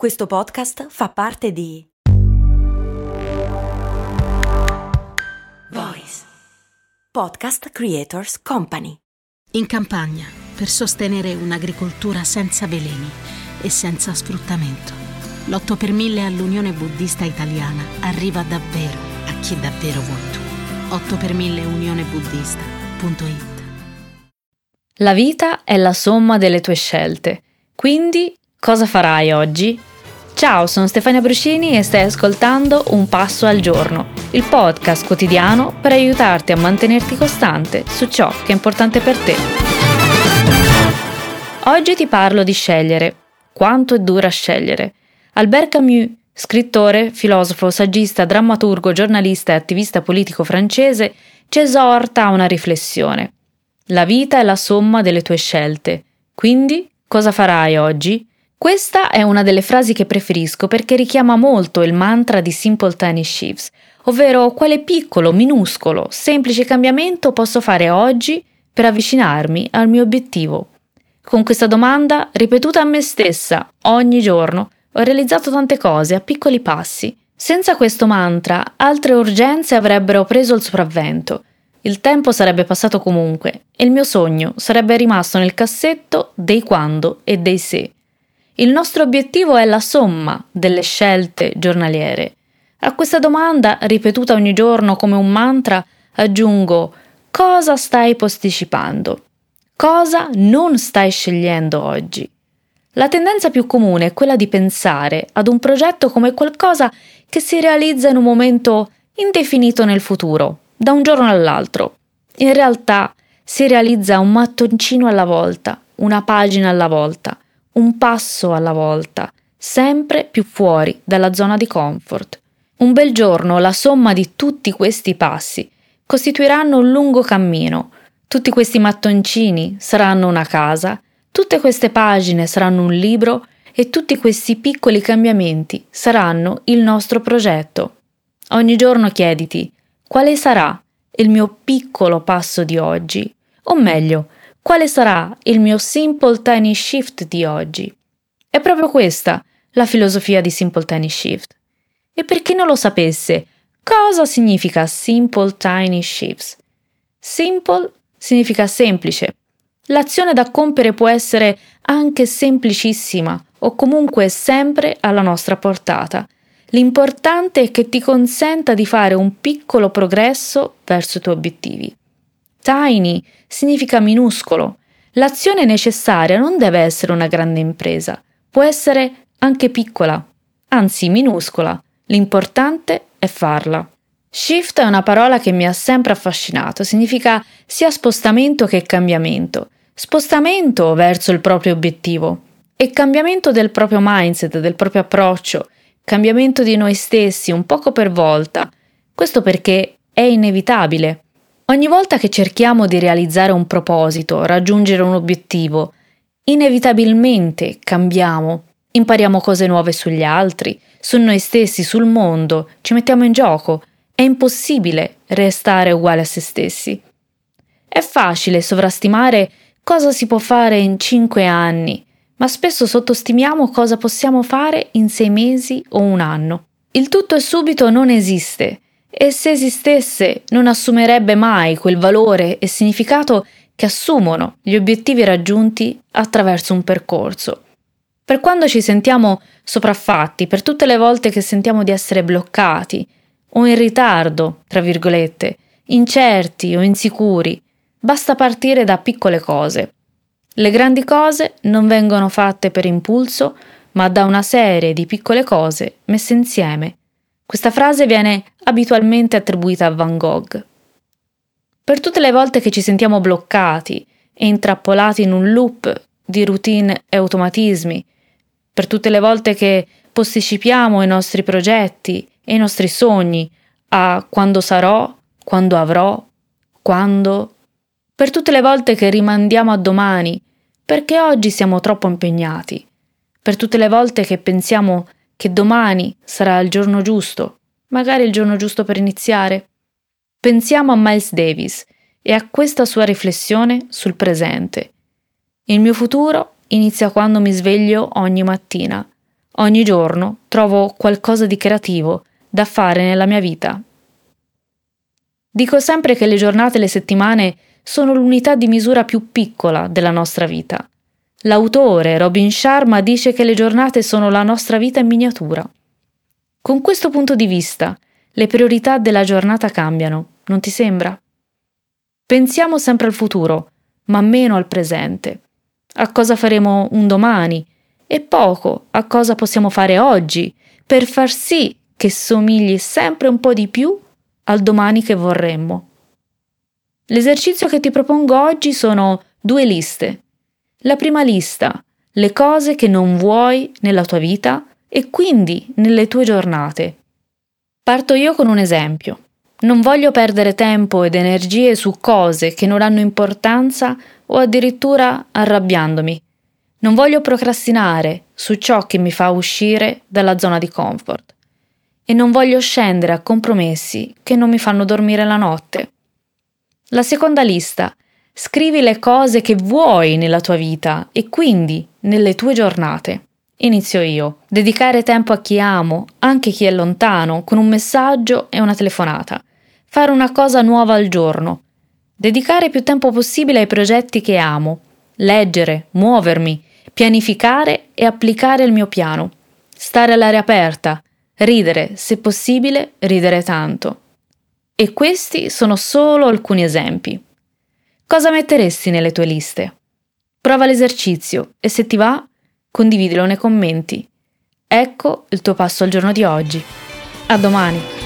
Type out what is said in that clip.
Questo podcast fa parte di Voice Podcast Creators Company. In campagna, per sostenere un'agricoltura senza veleni e senza sfruttamento, l'8 per 1000 all'Unione Buddista Italiana arriva davvero a chi davvero vuoi tu. 8 per 1000 unionebuddista.it La vita è la somma delle tue scelte, quindi cosa farai oggi? Ciao, sono Stefania Bruscini e stai ascoltando Un Passo al Giorno, il podcast quotidiano per aiutarti a mantenerti costante su ciò che è importante per te. Oggi ti parlo di scegliere. Quanto è dura scegliere. Albert Camus, scrittore, filosofo, saggista, drammaturgo, giornalista e attivista politico francese, ci esorta a una riflessione. La vita è la somma delle tue scelte. Quindi, cosa farai oggi? Questa è una delle frasi che preferisco perché richiama molto il mantra di Simple Tiny Shifts, ovvero quale piccolo, minuscolo, semplice cambiamento posso fare oggi per avvicinarmi al mio obiettivo. Con questa domanda, ripetuta a me stessa ogni giorno, ho realizzato tante cose a piccoli passi. Senza questo mantra, altre urgenze avrebbero preso il sopravvento. Il tempo sarebbe passato comunque e il mio sogno sarebbe rimasto nel cassetto dei quando e dei se. Il nostro obiettivo è la somma delle scelte giornaliere. A questa domanda, ripetuta ogni giorno come un mantra, aggiungo cosa stai posticipando? Cosa non stai scegliendo oggi? La tendenza più comune è quella di pensare ad un progetto come qualcosa che si realizza in un momento indefinito nel futuro, da un giorno all'altro. In realtà si realizza un mattoncino alla volta, una pagina alla volta un passo alla volta, sempre più fuori dalla zona di comfort. Un bel giorno la somma di tutti questi passi costituiranno un lungo cammino. Tutti questi mattoncini saranno una casa, tutte queste pagine saranno un libro e tutti questi piccoli cambiamenti saranno il nostro progetto. Ogni giorno chiediti quale sarà il mio piccolo passo di oggi, o meglio, quale sarà il mio Simple Tiny Shift di oggi? È proprio questa la filosofia di Simple Tiny Shift. E per chi non lo sapesse, cosa significa Simple Tiny Shifts? Simple significa semplice. L'azione da compiere può essere anche semplicissima o comunque sempre alla nostra portata. L'importante è che ti consenta di fare un piccolo progresso verso i tuoi obiettivi. Tiny significa minuscolo. L'azione necessaria non deve essere una grande impresa, può essere anche piccola, anzi minuscola. L'importante è farla. Shift è una parola che mi ha sempre affascinato, significa sia spostamento che cambiamento. Spostamento verso il proprio obiettivo e cambiamento del proprio mindset, del proprio approccio, cambiamento di noi stessi un poco per volta. Questo perché è inevitabile. Ogni volta che cerchiamo di realizzare un proposito, raggiungere un obiettivo, inevitabilmente cambiamo, impariamo cose nuove sugli altri, su noi stessi, sul mondo, ci mettiamo in gioco. È impossibile restare uguali a se stessi. È facile sovrastimare cosa si può fare in cinque anni, ma spesso sottostimiamo cosa possiamo fare in sei mesi o un anno. Il tutto e subito non esiste e se esistesse non assumerebbe mai quel valore e significato che assumono gli obiettivi raggiunti attraverso un percorso. Per quando ci sentiamo sopraffatti, per tutte le volte che sentiamo di essere bloccati o in ritardo, tra virgolette, incerti o insicuri, basta partire da piccole cose. Le grandi cose non vengono fatte per impulso, ma da una serie di piccole cose messe insieme questa frase viene abitualmente attribuita a Van Gogh. Per tutte le volte che ci sentiamo bloccati e intrappolati in un loop di routine e automatismi, per tutte le volte che posticipiamo i nostri progetti e i nostri sogni a quando sarò, quando avrò, quando, per tutte le volte che rimandiamo a domani perché oggi siamo troppo impegnati, per tutte le volte che pensiamo che domani sarà il giorno giusto, magari il giorno giusto per iniziare. Pensiamo a Miles Davis e a questa sua riflessione sul presente. Il mio futuro inizia quando mi sveglio ogni mattina. Ogni giorno trovo qualcosa di creativo da fare nella mia vita. Dico sempre che le giornate e le settimane sono l'unità di misura più piccola della nostra vita. L'autore Robin Sharma dice che le giornate sono la nostra vita in miniatura. Con questo punto di vista, le priorità della giornata cambiano, non ti sembra? Pensiamo sempre al futuro, ma meno al presente. A cosa faremo un domani e poco a cosa possiamo fare oggi per far sì che somigli sempre un po' di più al domani che vorremmo. L'esercizio che ti propongo oggi sono due liste. La prima lista, le cose che non vuoi nella tua vita e quindi nelle tue giornate. Parto io con un esempio. Non voglio perdere tempo ed energie su cose che non hanno importanza o addirittura arrabbiandomi. Non voglio procrastinare su ciò che mi fa uscire dalla zona di comfort. E non voglio scendere a compromessi che non mi fanno dormire la notte. La seconda lista. Scrivi le cose che vuoi nella tua vita e quindi nelle tue giornate. Inizio io. Dedicare tempo a chi amo, anche chi è lontano, con un messaggio e una telefonata fare una cosa nuova al giorno, dedicare più tempo possibile ai progetti che amo, leggere, muovermi, pianificare e applicare il mio piano, stare all'aria aperta, ridere, se possibile, ridere tanto. E questi sono solo alcuni esempi. Cosa metteresti nelle tue liste? Prova l'esercizio e se ti va, condividilo nei commenti. Ecco il tuo passo al giorno di oggi. A domani!